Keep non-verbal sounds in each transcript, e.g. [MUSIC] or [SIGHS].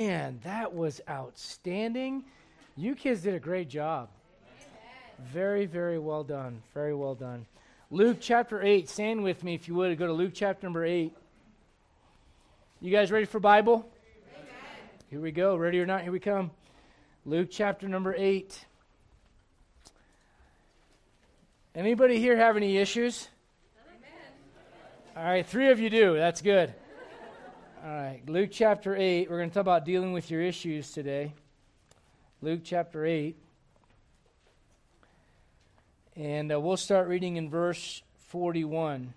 Man, that was outstanding. You kids did a great job. Very, very well done. Very well done. Luke chapter 8. Stand with me if you would. Go to Luke chapter number 8. You guys ready for Bible? Amen. Here we go. Ready or not, here we come. Luke chapter number 8. Anybody here have any issues? Amen. All right, three of you do. That's good. All right, Luke chapter 8. We're going to talk about dealing with your issues today. Luke chapter 8. And uh, we'll start reading in verse 41.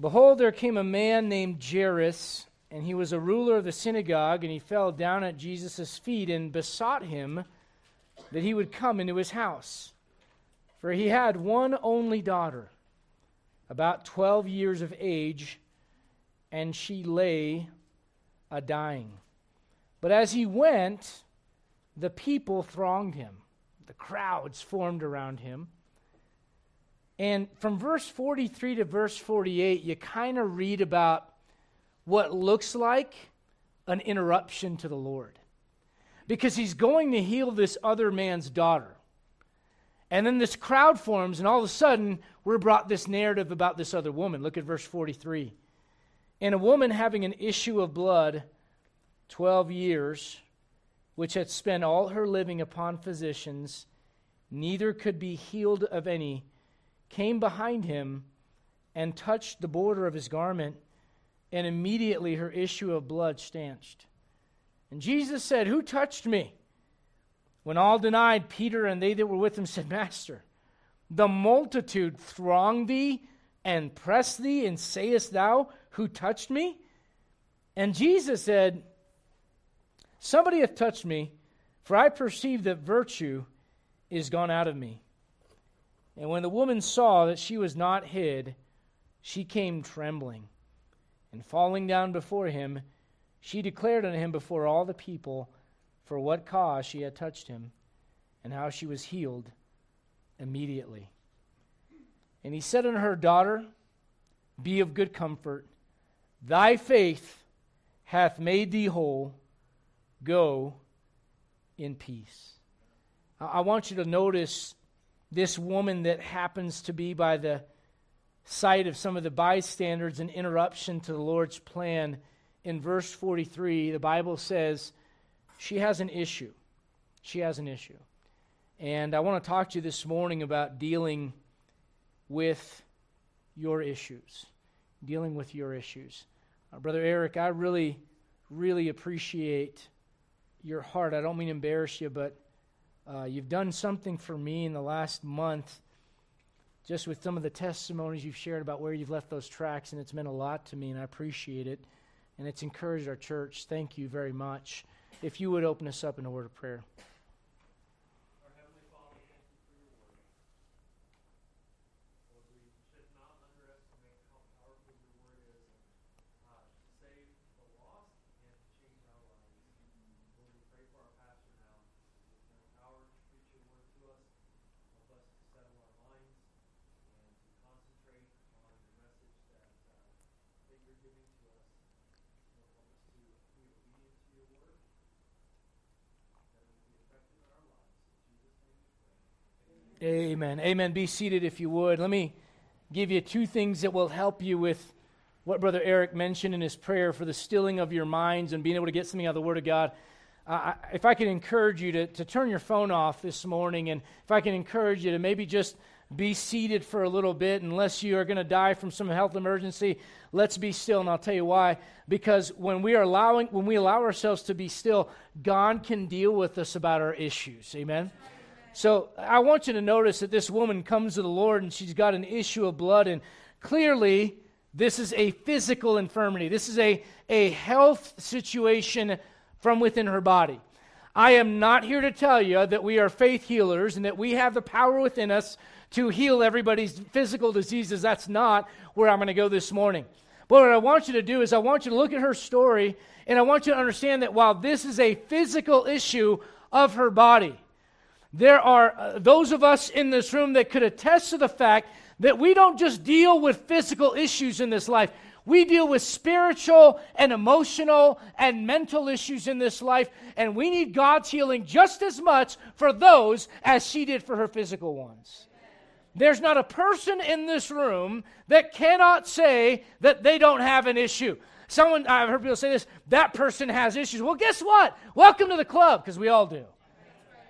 Behold, there came a man named Jairus, and he was a ruler of the synagogue, and he fell down at Jesus' feet and besought him that he would come into his house. For he had one only daughter, about 12 years of age, and she lay a dying. But as he went, the people thronged him, the crowds formed around him. And from verse 43 to verse 48, you kind of read about what looks like an interruption to the Lord. Because he's going to heal this other man's daughter. And then this crowd forms, and all of a sudden, we're brought this narrative about this other woman. Look at verse 43. And a woman having an issue of blood 12 years, which had spent all her living upon physicians, neither could be healed of any came behind him and touched the border of his garment, and immediately her issue of blood stanched. And Jesus said, Who touched me? When all denied, Peter and they that were with him said, Master, the multitude throng thee and press thee, and sayest thou, Who touched me? And Jesus said, Somebody hath touched me, for I perceive that virtue is gone out of me. And when the woman saw that she was not hid, she came trembling. And falling down before him, she declared unto him before all the people for what cause she had touched him, and how she was healed immediately. And he said unto her, Daughter, be of good comfort. Thy faith hath made thee whole. Go in peace. I want you to notice this woman that happens to be by the side of some of the bystanders an interruption to the Lord's plan. In verse 43, the Bible says she has an issue. She has an issue. And I want to talk to you this morning about dealing with your issues. Dealing with your issues. Uh, Brother Eric, I really, really appreciate your heart. I don't mean to embarrass you, but uh, you've done something for me in the last month, just with some of the testimonies you've shared about where you've left those tracks, and it's meant a lot to me, and I appreciate it. And it's encouraged our church. Thank you very much. If you would open us up in a word of prayer. Amen. Amen. Be seated if you would. Let me give you two things that will help you with what Brother Eric mentioned in his prayer for the stilling of your minds and being able to get something out of the Word of God. Uh, if I could encourage you to, to turn your phone off this morning, and if I can encourage you to maybe just be seated for a little bit, unless you are going to die from some health emergency, let's be still, and I'll tell you why. Because when we are allowing, when we allow ourselves to be still, God can deal with us about our issues. Amen. So I want you to notice that this woman comes to the Lord and she's got an issue of blood, and clearly this is a physical infirmity. This is a, a health situation from within her body. I am not here to tell you that we are faith healers and that we have the power within us to heal everybody's physical diseases. That's not where I'm going to go this morning. But what I want you to do is I want you to look at her story and I want you to understand that while this is a physical issue of her body, there are uh, those of us in this room that could attest to the fact that we don't just deal with physical issues in this life. We deal with spiritual and emotional and mental issues in this life, and we need God's healing just as much for those as she did for her physical ones. There's not a person in this room that cannot say that they don't have an issue. Someone, I've heard people say this, that person has issues. Well, guess what? Welcome to the club, because we all do.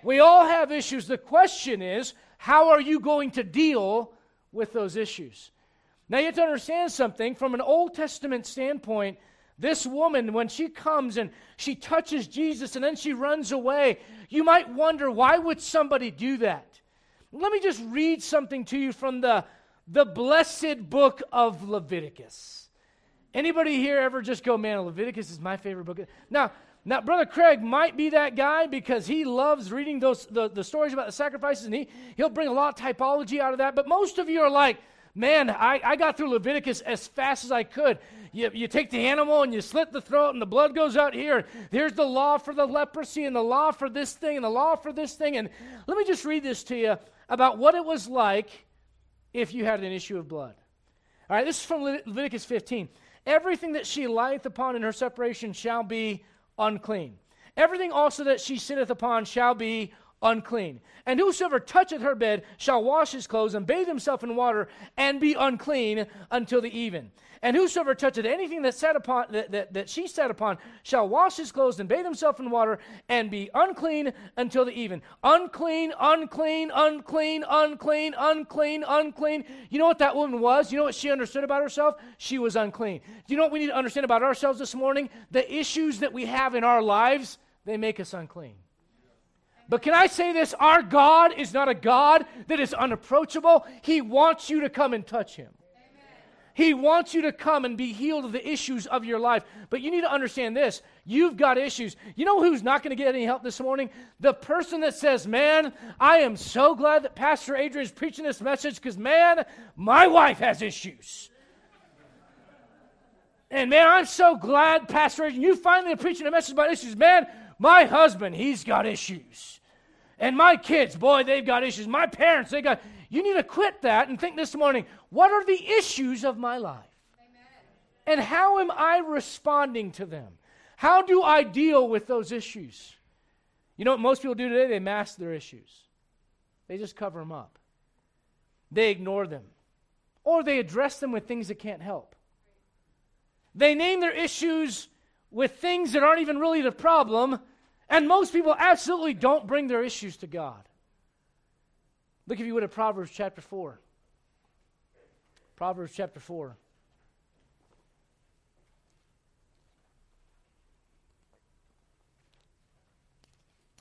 We all have issues. The question is, how are you going to deal with those issues? Now, you have to understand something from an Old Testament standpoint. This woman, when she comes and she touches Jesus and then she runs away, you might wonder why would somebody do that? Let me just read something to you from the, the blessed book of Leviticus. Anybody here ever just go, man, Leviticus is my favorite book? Now, now, Brother Craig might be that guy because he loves reading those the, the stories about the sacrifices, and he, he'll bring a lot of typology out of that. But most of you are like, man, I, I got through Leviticus as fast as I could. You, you take the animal and you slit the throat, and the blood goes out here. Here's the law for the leprosy, and the law for this thing, and the law for this thing. And let me just read this to you about what it was like if you had an issue of blood. All right, this is from Le- Leviticus 15. Everything that she lieth upon in her separation shall be unclean. Everything also that she sitteth upon shall be unclean. And whosoever toucheth her bed shall wash his clothes and bathe himself in water and be unclean until the even. And whosoever toucheth anything that sat upon that, that, that she sat upon shall wash his clothes and bathe himself in water and be unclean until the even. Unclean, unclean, unclean, unclean, unclean, unclean. You know what that woman was? You know what she understood about herself? She was unclean. Do you know what we need to understand about ourselves this morning? The issues that we have in our lives, they make us unclean. But can I say this? Our God is not a God that is unapproachable. He wants you to come and touch Him. He wants you to come and be healed of the issues of your life. But you need to understand this you've got issues. You know who's not going to get any help this morning? The person that says, Man, I am so glad that Pastor Adrian is preaching this message because, man, my wife has issues. And man, I'm so glad, Pastor Adrian, you finally are preaching a message about issues. Man, my husband, he's got issues. And my kids, boy, they've got issues. My parents, they got. You need to quit that and think this morning what are the issues of my life? Amen. And how am I responding to them? How do I deal with those issues? You know what most people do today? They mask their issues, they just cover them up, they ignore them, or they address them with things that can't help. They name their issues with things that aren't even really the problem, and most people absolutely don't bring their issues to God. Look, if you would, at Proverbs chapter 4. Proverbs chapter 4.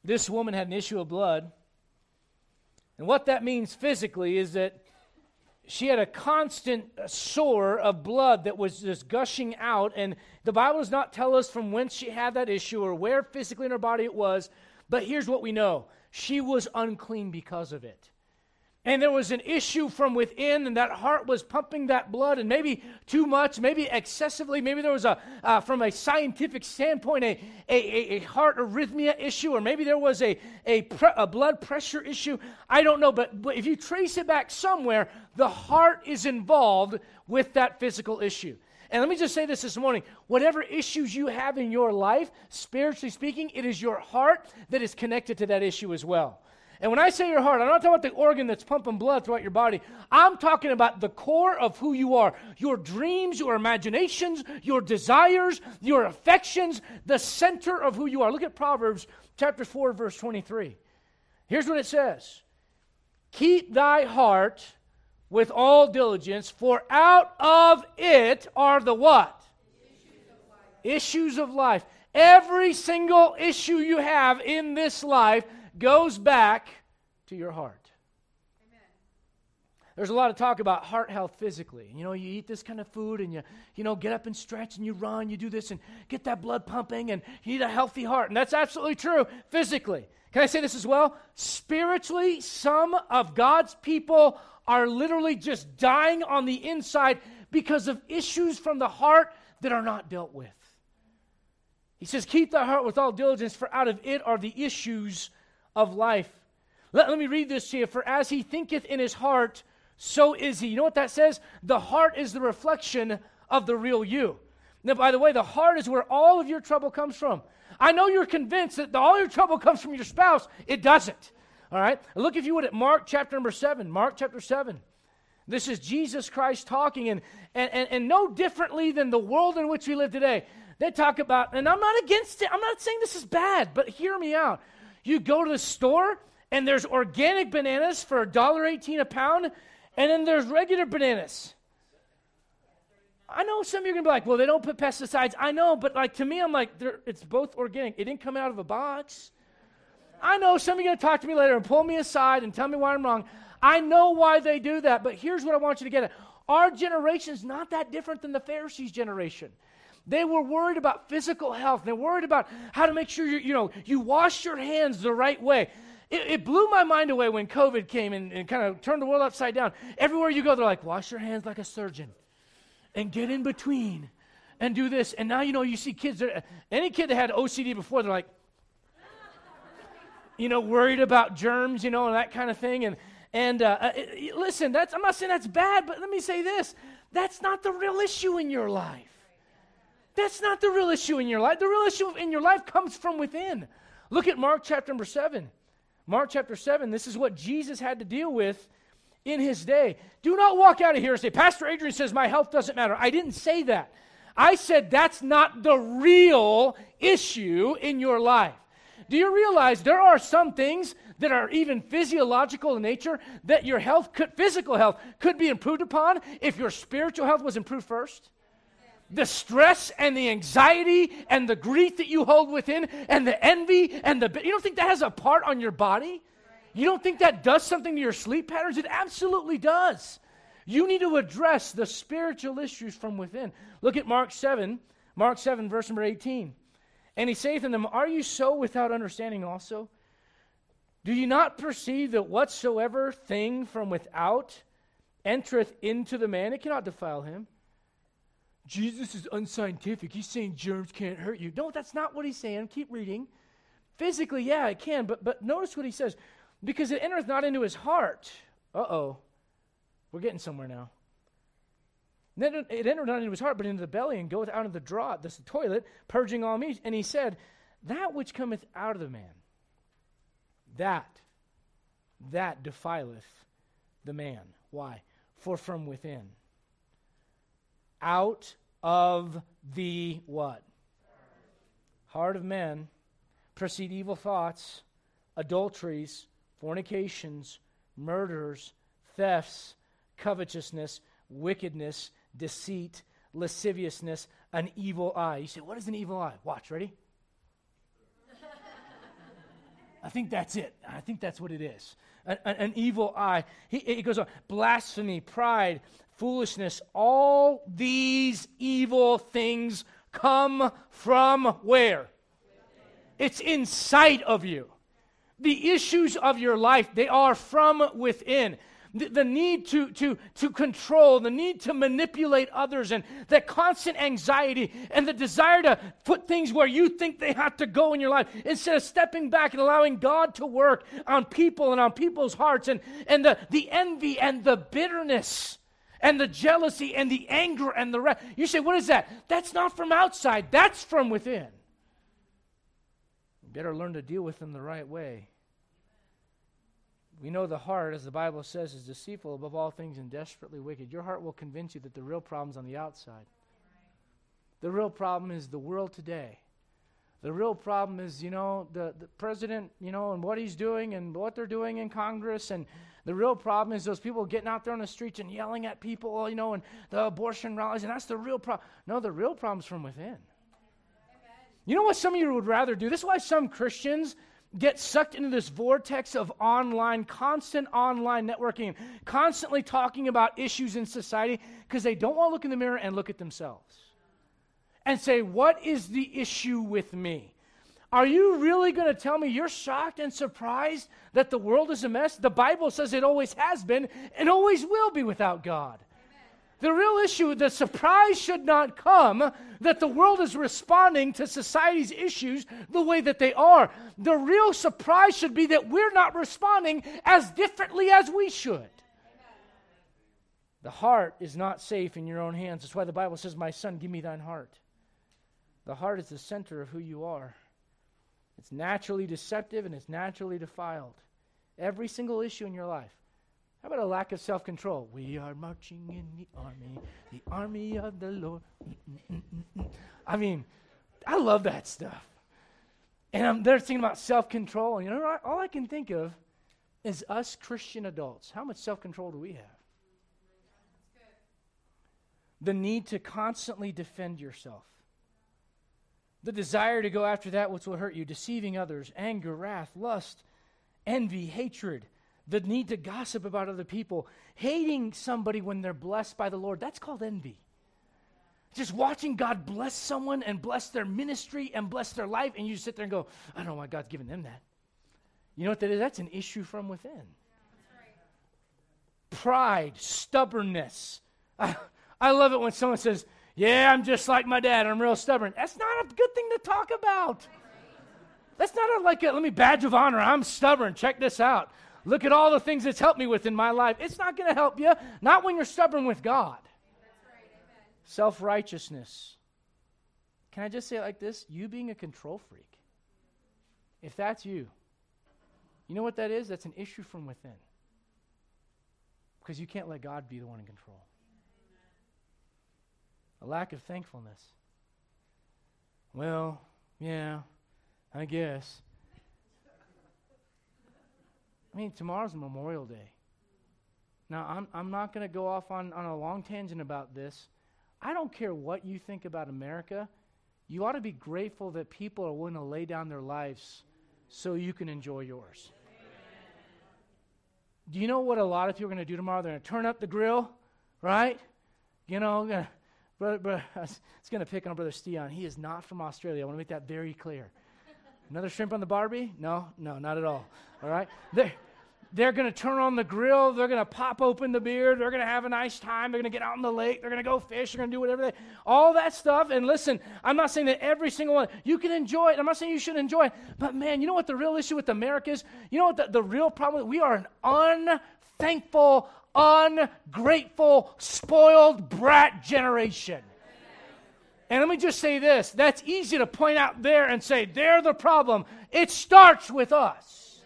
This woman had an issue of blood. And what that means physically is that she had a constant sore of blood that was just gushing out. And the Bible does not tell us from whence she had that issue or where physically in her body it was. But here's what we know she was unclean because of it and there was an issue from within, and that heart was pumping that blood, and maybe too much, maybe excessively. Maybe there was a, uh, from a scientific standpoint, a, a, a, heart arrhythmia issue, or maybe there was a, a, pre- a blood pressure issue. I don't know, but, but if you trace it back somewhere, the heart is involved with that physical issue. And let me just say this this morning whatever issues you have in your life, spiritually speaking, it is your heart that is connected to that issue as well. And when I say your heart, I'm not talking about the organ that's pumping blood throughout your body. I'm talking about the core of who you are your dreams, your imaginations, your desires, your affections, the center of who you are. Look at Proverbs chapter 4, verse 23. Here's what it says Keep thy heart with all diligence, for out of it are the what? Issues of life. Issues of life. Every single issue you have in this life goes back to your heart. Amen. There's a lot of talk about heart health physically. You know, you eat this kind of food and you, you know, get up and stretch and you run, you do this and get that blood pumping and you need a healthy heart. And that's absolutely true physically. Can I say this as well? Spiritually, some of God's people are literally just dying on the inside because of issues from the heart that are not dealt with. He says, Keep thy heart with all diligence, for out of it are the issues of life. Let, let me read this to you. For as he thinketh in his heart, so is he. You know what that says? The heart is the reflection of the real you. Now, by the way, the heart is where all of your trouble comes from. I know you're convinced that all your trouble comes from your spouse. It doesn't. All right? Look, if you would, at Mark chapter number 7. Mark chapter 7. This is Jesus Christ talking, and, and, and, and no differently than the world in which we live today. They talk about, and I'm not against it, I'm not saying this is bad, but hear me out. You go to the store, and there's organic bananas for $1.18 a pound, and then there's regular bananas. I know some of you are going to be like, well, they don't put pesticides. I know, but like to me, I'm like, it's both organic. It didn't come out of a box. I know some of you are going to talk to me later and pull me aside and tell me why I'm wrong. I know why they do that, but here's what I want you to get at. Our generation is not that different than the Pharisees' generation. They were worried about physical health. They're worried about how to make sure you, you know, you wash your hands the right way. It, it blew my mind away when COVID came and, and kind of turned the world upside down. Everywhere you go, they're like, wash your hands like a surgeon and get in between and do this. And now, you know, you see kids, any kid that had OCD before, they're like, you know, worried about germs, you know, and that kind of thing. And, and uh, uh listen, that's, I'm not saying that's bad, but let me say this that's not the real issue in your life. That's not the real issue in your life. The real issue in your life comes from within. Look at Mark chapter number 7. Mark chapter 7, this is what Jesus had to deal with in his day. Do not walk out of here and say, Pastor Adrian says my health doesn't matter. I didn't say that. I said that's not the real issue in your life. Do you realize there are some things that are even physiological in nature that your health could, physical health, could be improved upon if your spiritual health was improved first? The stress and the anxiety and the grief that you hold within and the envy and the, you don't think that has a part on your body? You don't think that does something to your sleep patterns? It absolutely does. You need to address the spiritual issues from within. Look at Mark 7, Mark 7, verse number 18. And he saith unto them, Are you so without understanding also? Do you not perceive that whatsoever thing from without entereth into the man, it cannot defile him? Jesus is unscientific. He's saying germs can't hurt you. No, that's not what he's saying. Keep reading. Physically, yeah, it can, but, but notice what he says because it entereth not into his heart. Uh oh. We're getting somewhere now. Then it entered not into his heart, but into the belly, and goeth out of the draught, this the toilet, purging all meat. And he said, That which cometh out of the man, that, that defileth the man. Why? For from within, out of the what? Heart of men proceed evil thoughts, adulteries, fornications, murders, thefts, covetousness, wickedness, deceit, lasciviousness, an evil eye. You say, what is an evil eye? Watch, ready? I think that's it. I think that's what it is. An, an evil eye. He, he goes on blasphemy, pride, foolishness. All these evil things come from where? It's inside of you. The issues of your life, they are from within. The, the, need to, to, to control, the need to manipulate others, and the constant anxiety and the desire to put things where you think they have to go in your life instead of stepping back and allowing God to work on people and on people's hearts, and, and the, the envy and the bitterness and the jealousy and the anger and the rest. You say, what is that? That's not from outside, that's from within. You better learn to deal with them the right way. We know the heart, as the Bible says, is deceitful above all things and desperately wicked. Your heart will convince you that the real problem's on the outside. The real problem is the world today. The real problem is, you know, the, the president, you know, and what he's doing and what they're doing in Congress. And the real problem is those people getting out there on the streets and yelling at people, you know, and the abortion rallies. And that's the real problem. No, the real problem's from within. Amen. You know what some of you would rather do? This is why some Christians get sucked into this vortex of online, constant online networking, constantly talking about issues in society because they don't want to look in the mirror and look at themselves and say, What is the issue with me? Are you really going to tell me you're shocked and surprised that the world is a mess? The Bible says it always has been and always will be without God. The real issue, the surprise should not come that the world is responding to society's issues the way that they are. The real surprise should be that we're not responding as differently as we should. The heart is not safe in your own hands. That's why the Bible says, My son, give me thine heart. The heart is the center of who you are. It's naturally deceptive and it's naturally defiled. Every single issue in your life. How about a lack of self control? We are marching in the army, the army of the Lord. I mean, I love that stuff. And I'm there thinking about self control. And you know, all I can think of is us Christian adults. How much self control do we have? The need to constantly defend yourself. The desire to go after that which will hurt you, deceiving others, anger, wrath, lust, envy, hatred the need to gossip about other people, hating somebody when they're blessed by the Lord, that's called envy. Just watching God bless someone and bless their ministry and bless their life, and you sit there and go, I don't know why God's given them that. You know what that is? That's an issue from within. Pride, stubbornness. I, [LAUGHS] I love it when someone says, Yeah, I'm just like my dad. I'm real stubborn. That's not a good thing to talk about. That's not a, like a, let me badge of honor. I'm stubborn. Check this out. Look at all the things it's helped me with in my life. It's not going to help you, not when you're stubborn with God. Right, Self righteousness. Can I just say it like this? You being a control freak. If that's you, you know what that is? That's an issue from within. Because you can't let God be the one in control. A lack of thankfulness. Well, yeah, I guess. I mean, tomorrow's Memorial Day. Now, I'm, I'm not going to go off on, on a long tangent about this. I don't care what you think about America. You ought to be grateful that people are willing to lay down their lives so you can enjoy yours. Do you know what a lot of people are going to do tomorrow? They're going to turn up the grill, right? You know, gonna, brother, brother, it's going to pick on Brother Steon. He is not from Australia. I want to make that very clear. Another shrimp on the Barbie? No, no, not at all. All right? They're, they're going to turn on the grill. They're going to pop open the beer. They're going to have a nice time. They're going to get out in the lake. They're going to go fish. They're going to do whatever they, all that stuff. And listen, I'm not saying that every single one, you can enjoy it. I'm not saying you should enjoy it. But man, you know what the real issue with America is? You know what the, the real problem is? We are an unthankful, ungrateful, spoiled brat generation. And let me just say this that's easy to point out there and say, they're the problem. It starts with us.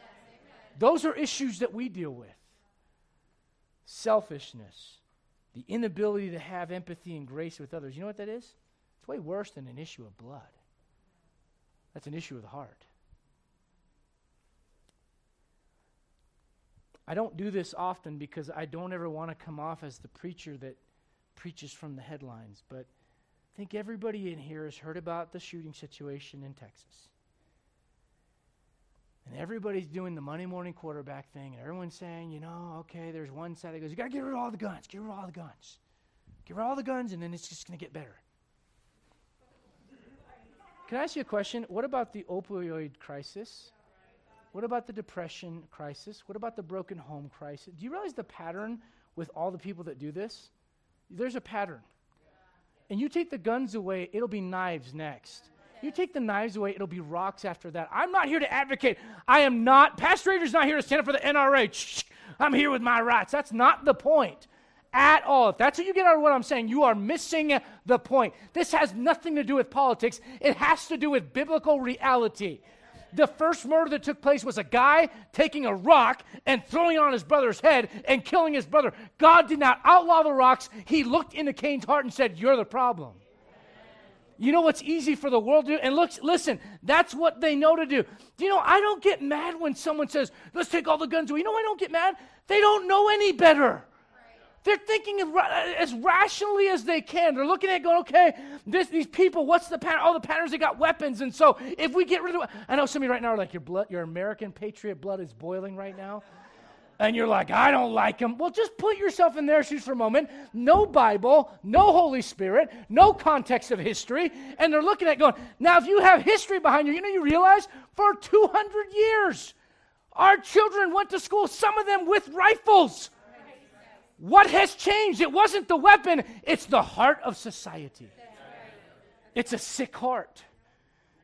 Those are issues that we deal with selfishness, the inability to have empathy and grace with others. You know what that is? It's way worse than an issue of blood, that's an issue of the heart. I don't do this often because I don't ever want to come off as the preacher that preaches from the headlines, but I think everybody in here has heard about the shooting situation in Texas. And everybody's doing the Monday morning quarterback thing, and everyone's saying, you know, okay, there's one side that goes, you got to get rid of all the guns, get rid of all the guns. Get rid of all the guns, and then it's just going to get better. Can I ask you a question? What about the opioid crisis? What about the depression crisis? What about the broken home crisis? Do you realize the pattern with all the people that do this? There's a pattern and you take the guns away, it'll be knives next. You take the knives away, it'll be rocks after that. I'm not here to advocate. I am not, Pastor Rader's not here to stand up for the NRA. I'm here with my rights. That's not the point at all. If that's what you get out of what I'm saying, you are missing the point. This has nothing to do with politics, it has to do with biblical reality. The first murder that took place was a guy taking a rock and throwing it on his brother's head and killing his brother. God did not outlaw the rocks. He looked into Cain's heart and said, You're the problem. You know what's easy for the world to do? And look, listen, that's what they know to do. Do you know, I don't get mad when someone says, let's take all the guns away. You know I don't get mad? They don't know any better. They're thinking uh, as rationally as they can. They're looking at going, okay, this, these people, what's the pattern? All the patterns, they got weapons. And so if we get rid of I know some of you right now are like, your blood, your American patriot blood is boiling right now. And you're like, I don't like them. Well, just put yourself in their shoes for a moment. No Bible, no Holy Spirit, no context of history. And they're looking at going, now, if you have history behind you, you know, you realize for 200 years, our children went to school, some of them with rifles. What has changed? It wasn't the weapon, it's the heart of society. It's a sick heart.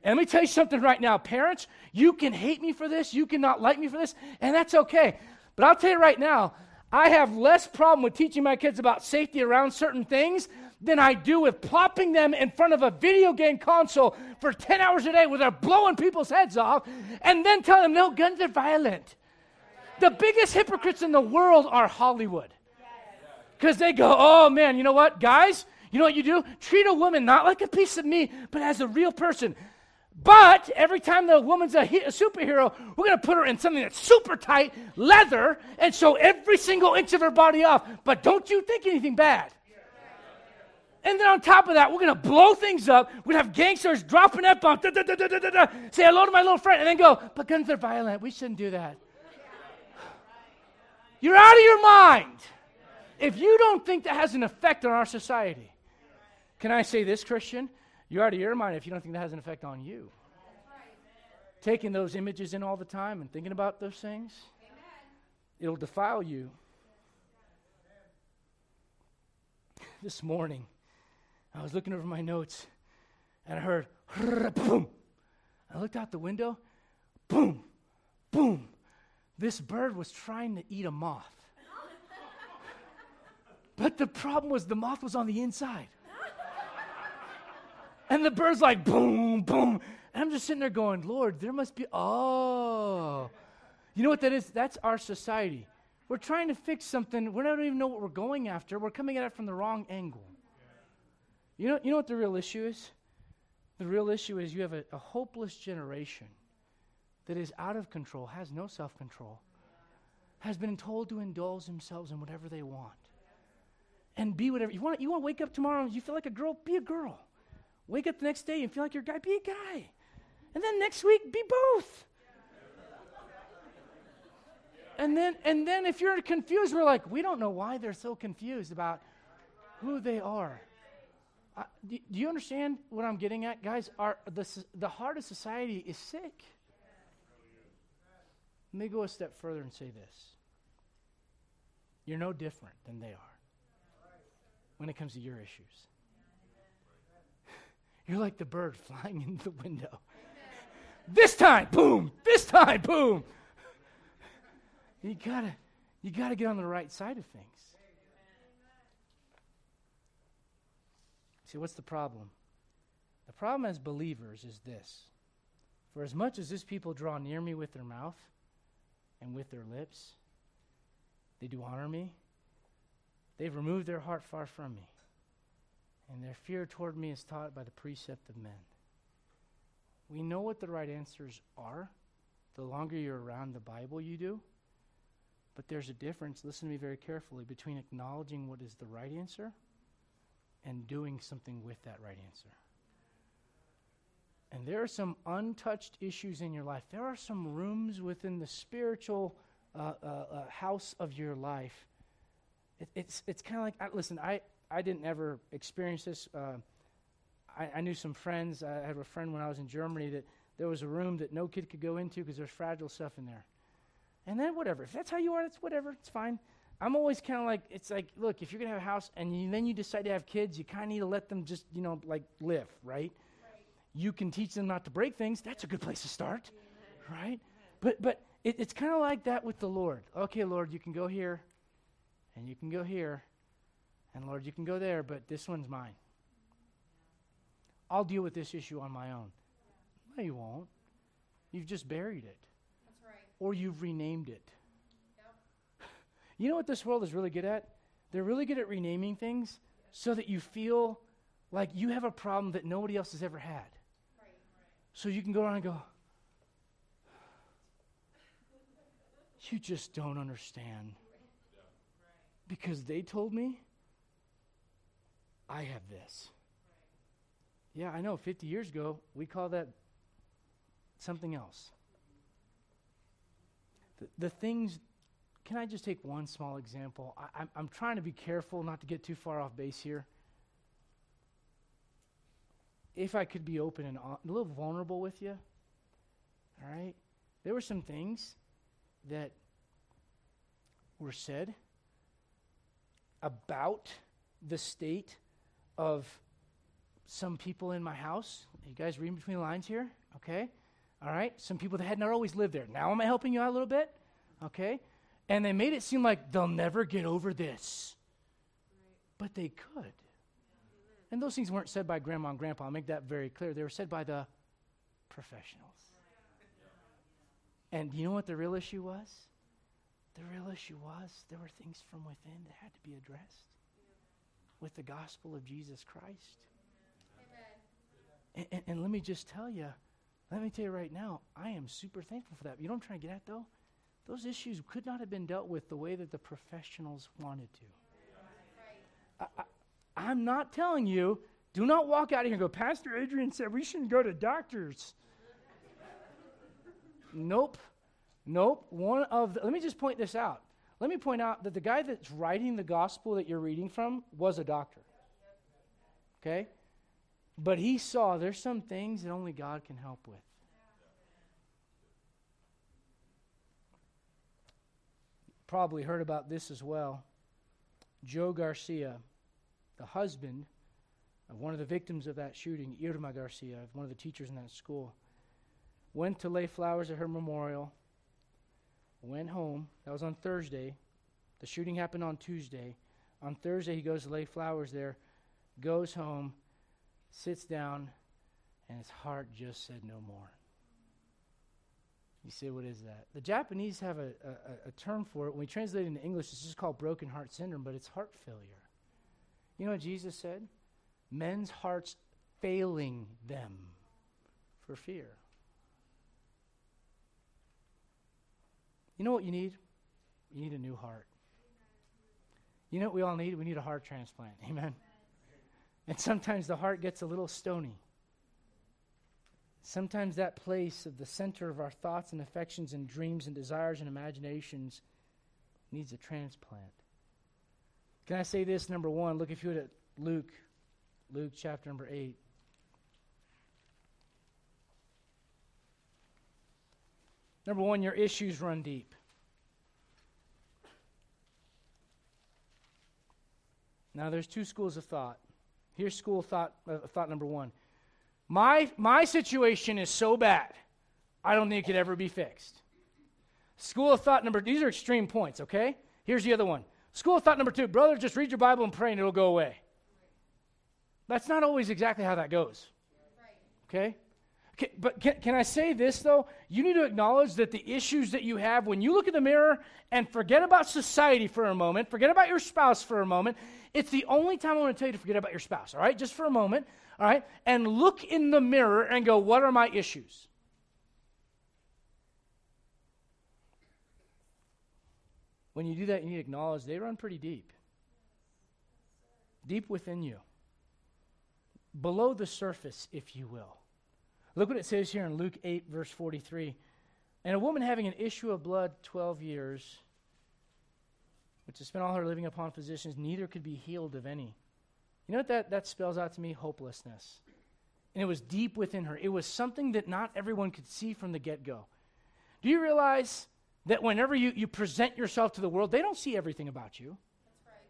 And let me tell you something right now, parents, you can hate me for this, you cannot like me for this, and that's okay. But I'll tell you right now, I have less problem with teaching my kids about safety around certain things than I do with plopping them in front of a video game console for 10 hours a day where they're blowing people's heads off and then telling them, no, guns are violent. The biggest hypocrites in the world are Hollywood. Because they go, oh man, you know what, guys? You know what you do? Treat a woman not like a piece of meat, but as a real person. But every time the woman's a, a superhero, we're going to put her in something that's super tight, leather, and show every single inch of her body off. But don't you think anything bad. And then on top of that, we're going to blow things up. We're going to have gangsters dropping F bombs, say hello to my little friend, and then go, but guns are violent. We shouldn't do that. You're out of your mind if you don't think that has an effect on our society. Can I say this, Christian? You're out of your mind if you don't think that has an effect on you. Taking those images in all the time and thinking about those things, it'll defile you. This morning, I was looking over my notes and I heard boom. I looked out the window, boom, boom. This bird was trying to eat a moth. But the problem was the moth was on the inside. And the bird's like boom, boom. And I'm just sitting there going, Lord, there must be, oh. You know what that is? That's our society. We're trying to fix something. We don't even know what we're going after. We're coming at it from the wrong angle. You know, you know what the real issue is? The real issue is you have a, a hopeless generation that is out of control, has no self control, has been told to indulge themselves in whatever they want. And be whatever. You want, you want to wake up tomorrow and you feel like a girl? Be a girl. Wake up the next day and feel like you're a guy, be a guy. And then next week, be both. And then, and then if you're confused, we're like, we don't know why they're so confused about who they are. Do, do, you understand what I'm getting at? Guys, our, the, the heart of society is sick. Let me go a step further and say this. You're no different than they are when it comes to your issues. [LAUGHS] You're like the bird [LAUGHS] flying in the window. this time, boom. This time, boom. [LAUGHS] You gotta, you gotta get on the right side of things. See, what's the problem? The problem as believers is this. For as much as this people draw near me with their mouth and with their lips, they do honor me, they've removed their heart far from me and their fear toward me is taught by the precept of men. We know what the right answers are. The longer you're around the Bible, you do. But there's a difference, listen to me very carefully, between acknowledging what is the right answer and doing something with that right answer. And there are some untouched issues in your life. There are some rooms within the spiritual uh, uh, uh, house of your life. It, it's it's kind of like, I, listen, I, I didn't ever experience this. Uh, I, I, knew some friends. I had a friend when I was in Germany that there was a room that no kid could go into because there's fragile stuff in there. And then whatever. If that's how you are, that's whatever. It's fine. I'm always kind of like, it's like, look, if you're going to have a house and you, then you decide to have kids, you kind of need to let them just, you know, like live, right? right? You can teach them not to break things. That's a good place to start, right? But, but it, it's kind of like that with the Lord. Okay, Lord, you can go here and you can go here and Lord, you can go there, but this one's mine. I'll deal with this issue on my own. No, you won't. You've just buried it. Right. Or you've renamed it. Yep. [LAUGHS] You know what this world is really good at? They're really good at renaming things so that you feel like you have a problem that nobody else has ever had. Right, right. So you can go around and go, You just don't understand. Because they told me I have this. Yeah, I know. 50 years ago, we call that something else. The, the things, can I just take one small example? I, I'm, I'm trying to be careful not to get too far off base here. If I could be open and on, a little vulnerable with you, all right? There were some things that were said about the state of some people in my house. You guys reading between the lines here? Okay. All right. Some people that had not always lived there. Now am I helping you out a little bit? Okay. And they made it seem like they'll never get over this. But they could. And those things weren't said by grandma and grandpa. I'll make that very clear. They were said by the professionals. And do you know what the real issue was? The real issue was there were things from within that had to be addressed with the gospel of Jesus Christ. And, and, and, let me just tell you, let me tell you right now, I am super thankful for that. You know what I'm trying to get at, though? Those issues could not have been dealt with the way that the professionals wanted to. I, I, I'm not telling you, do not walk out of here and go, Pastor Adrian said we shouldn't go to doctors. nope. Nope. One of the, let me just point this out. Let me point out that the guy that's writing the gospel that you're reading from was a doctor. Okay? But he saw there's some things that only God can help with. Probably heard about this as well. Joe Garcia, the husband of one of the victims of that shooting, Irma Garcia, one of the teachers in that school, went to lay flowers at her memorial, went home. That was on Thursday. The shooting happened on Tuesday. On Thursday, he goes to lay flowers there, goes home, sits down, and his heart just said no more. You say, what is that? The Japanese have a, a, a term for it. When we translate it into English, it's just called broken heart syndrome, but it's heart failure. You know what Jesus said? Men's hearts failing them for fear. You know what you need? You need a new heart. You know what we all need? We need a heart transplant. [LAUGHS] Amen. And sometimes the heart gets a little stony. Sometimes that place of the center of our thoughts and affections and dreams and desires and imaginations needs a transplant. Can I say this? Number one, look if you would at Luke, Luke chapter number 8. Number one, your issues run deep. Now, there's two schools of thought. Here's school thought, uh, thought number one. My, my situation is so bad, I don't think it could ever be fixed. School of thought number, these are extreme points, okay? Here's the other one. School of thought number two, brother, just read your Bible and pray and it'll go away. That's not always exactly how that goes. Okay? But can, can I say this, though? You need to acknowledge that the issues that you have, when you look in the mirror and forget about society for a moment, forget about your spouse for a moment, it's the only time I want to tell you to forget about your spouse, all right? Just for a moment, all right? And look in the mirror and go, what are my issues? When you do that, you need to acknowledge they run pretty deep. Deep within you. Below the surface, if you will. Look what it says here in Luke 8, verse 43. And a woman having an issue of blood 12 years, which has spent all her living upon physicians, neither could be healed of any. You know what that, that spells out to me? Hopelessness. And it was deep within her. It was something that not everyone could see from the get go. Do you realize that whenever you, you present yourself to the world, they don't see everything about you? That's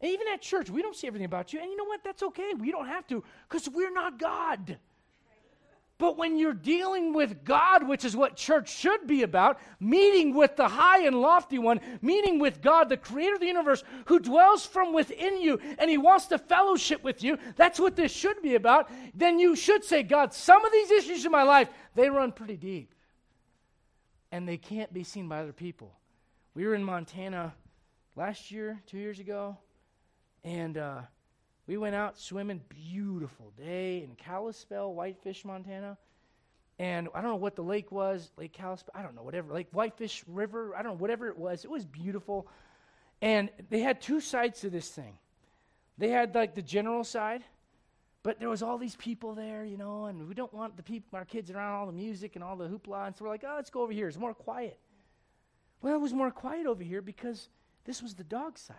And even at church, we don't see everything about you. And you know what? That's okay. We don't have to because we're not God. But when you're dealing with God, which is what church should be about, meeting with the high and lofty one, meeting with God, the creator of the universe, who dwells from within you, and he wants to fellowship with you, that's what this should be about, then you should say, God, some of these issues in my life, they run pretty deep. And they can't be seen by other people. We were in Montana last year, two years ago, and uh, we went out swimming, beautiful day in Kalispell, Whitefish, Montana. And I don't know what the lake was, Lake Kalispell, I don't know, whatever, Lake Whitefish River, I don't know, whatever it was. It was beautiful. And they had two sides to this thing. They had like the general side, but there was all these people there, you know, and we don't want the people, our kids around all the music and all the hoopla. And so we're like, oh, let's go over here. It's more quiet. Well, it was more quiet over here because this was the dog side.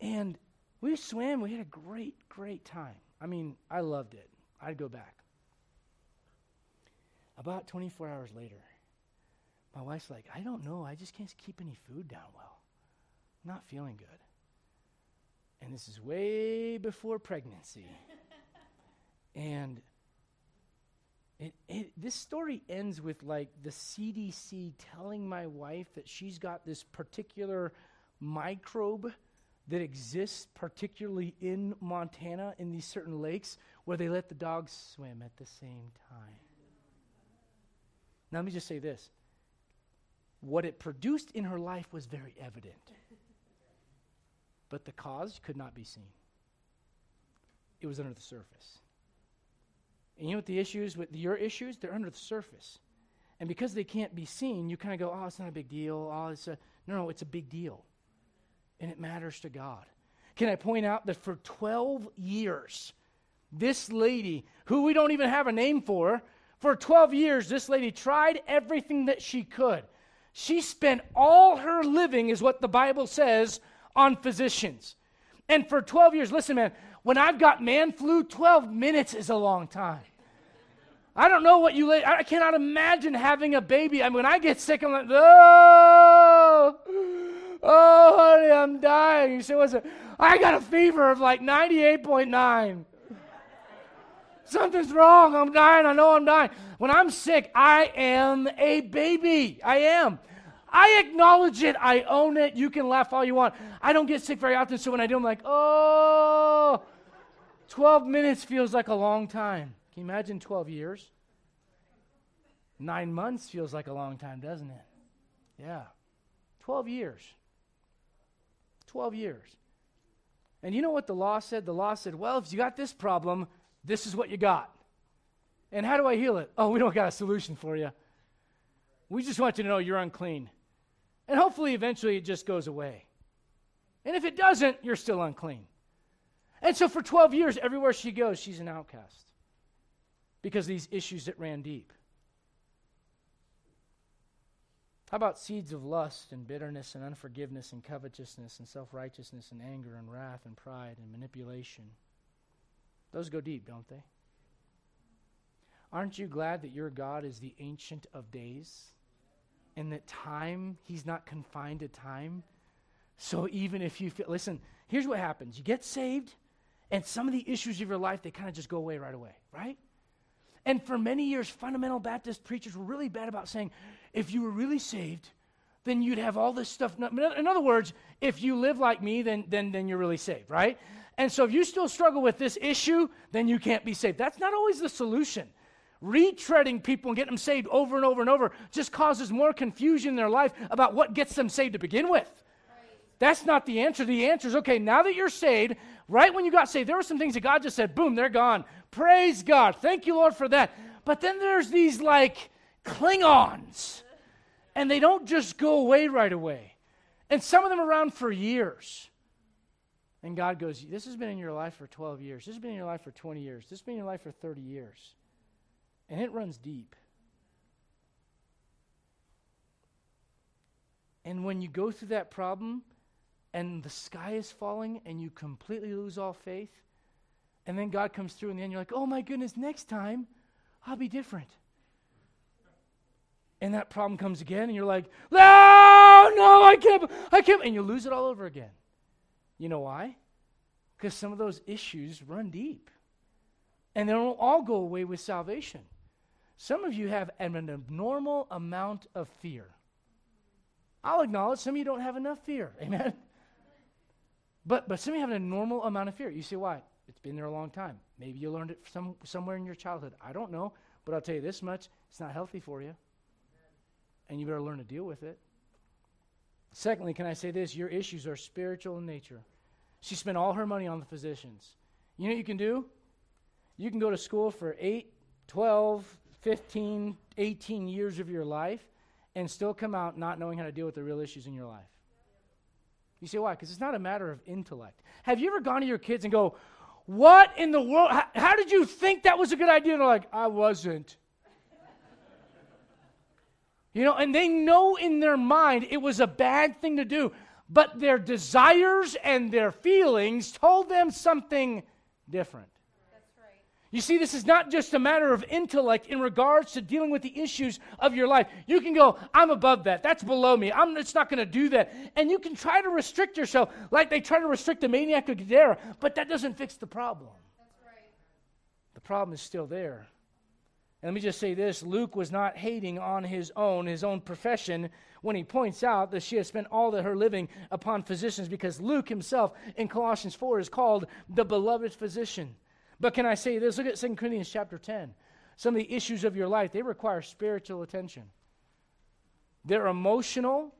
And we swam. We had a great, great time. I mean, I loved it. I'd go back. About 24 hours later, my wife's like, I don't know. I just can't keep any food down well. I'm not feeling good. And this is way before pregnancy. [LAUGHS] and It, it, this story ends with like the CDC telling my wife that she's got this particular microbe that exists particularly in Montana in these certain lakes where they let the dogs swim at the same time. Now, let me just say this what it produced in her life was very evident, but the cause could not be seen. It was under the surface. And you know what the issues with your issues? They're under the surface. And because they can't be seen, you kind of go, oh, it's not a big deal. Oh, it's a, no, no, it's a big deal. And it matters to God. Can I point out that for 12 years, this lady, who we don't even have a name for, for 12 years, this lady tried everything that she could. She spent all her living, is what the Bible says, on physicians. And for 12 years, listen, man, when I've got man flu, 12 minutes is a long time. I don't know what you, I cannot imagine having a baby. I mean, when I get sick, I'm like, oh, oh, honey, I'm dying. You say, what's it? I got a fever of like 98.9. Something's wrong. I'm dying. I know I'm dying. When I'm sick, I am a baby. I am. I acknowledge it. I own it. You can laugh all you want. I don't get sick very often, so when I do, I'm like, oh, 12 minutes feels like a long time. Can you imagine 12 years? Nine months feels like a long time, doesn't it? Yeah. 12 years. 12 years. And you know what the law said? The law said, well, if you got this problem, this is what you got. And how do I heal it? Oh, we don't got a solution for you. We just want you to know you're unclean. And hopefully, eventually, it just goes away. And if it doesn't, you're still unclean. And so, for 12 years, everywhere she goes, she's an outcast because these issues that ran deep. How about seeds of lust and bitterness and unforgiveness and covetousness and self righteousness and anger and wrath and pride and manipulation? Those go deep, don't they? Aren't you glad that your God is the Ancient of Days? And that time, He's not confined to time? So even if you feel, listen, here's what happens you get saved, and some of the issues of your life, they kind of just go away right away, right? And for many years, fundamental Baptist preachers were really bad about saying, if you were really saved, then you'd have all this stuff. In other words, if you live like me, then, then, then you're really saved, right? And so if you still struggle with this issue, then you can't be saved. That's not always the solution. Retreading people and getting them saved over and over and over just causes more confusion in their life about what gets them saved to begin with. That's not the answer. The answer is okay, now that you're saved, right when you got saved, there were some things that God just said, boom, they're gone. Praise God. Thank you, Lord, for that. But then there's these like Klingons, and they don't just go away right away. And some of them around for years. And God goes, This has been in your life for 12 years. This has been in your life for 20 years. This has been in your life for 30 years. And it runs deep. And when you go through that problem and the sky is falling and you completely lose all faith, and then God comes through and then you're like, oh my goodness, next time I'll be different. And that problem comes again and you're like, no, no, I can't, I can't. And you lose it all over again. You know why? Because some of those issues run deep. And they don't all go away with salvation. Some of you have an abnormal amount of fear. I'll acknowledge some of you don't have enough fear. [LAUGHS] Amen. But but some of you have a normal amount of fear. You see why? It's been there a long time. Maybe you learned it some, somewhere in your childhood. I don't know. But I'll tell you this much it's not healthy for you. And you better learn to deal with it. Secondly, can I say this? Your issues are spiritual in nature. She spent all her money on the physicians. You know what you can do? You can go to school for 8, 12, 15, 18 years of your life and still come out not knowing how to deal with the real issues in your life. You see why? Because it's not a matter of intellect. Have you ever gone to your kids and go, What in the world? How, how did you think that was a good idea? And they're like, I wasn't. You know, and they know in their mind it was a bad thing to do, but their desires and their feelings told them something different. You see, this is not just a matter of intellect in regards to dealing with the issues of your life. You can go, I'm above that. That's below me. I'm it's not going to do that. And you can try to restrict yourself like they try to restrict the maniac of Gadara, but that doesn't fix the problem. Right. The problem is still there. And let me just say this Luke was not hating on his own, his own profession, when he points out that she has spent all of her living upon physicians, because Luke himself in Colossians 4 is called the beloved physician. But can I say this? Look at 2 Corinthians chapter 10. Some of the issues of your life, they require spiritual attention. They're emotional.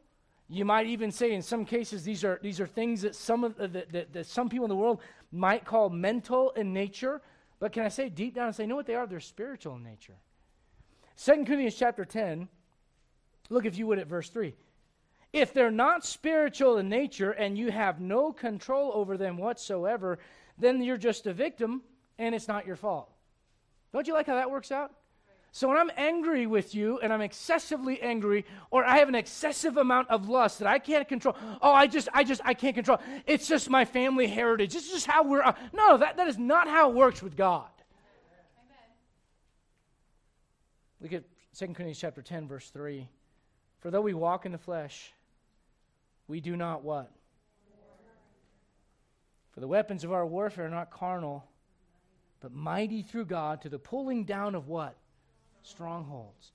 You might even say, in some cases, these are, these are things that some, of, that, that, that some people in the world might call mental in nature. But can I say deep down and say, you know what they are? They're spiritual in nature. 2 Corinthians chapter 10, look if you would at verse 3. If they're not spiritual in nature and you have no control over them whatsoever, then you're just a victim and it's not your fault. Don't you like how that works out? So when I'm angry with you and I'm excessively angry or I have an excessive amount of lust that I can't control, oh, I just, I just, I can't control. It's just my family heritage. It's just how we're, uh, no, that, that is not how it works with God. Amen. Look at 2 Corinthians chapter 10, verse 3. For though we walk in the flesh, we do not what? For the weapons of our warfare are not carnal, but mighty through God to the pulling down of what? strongholds.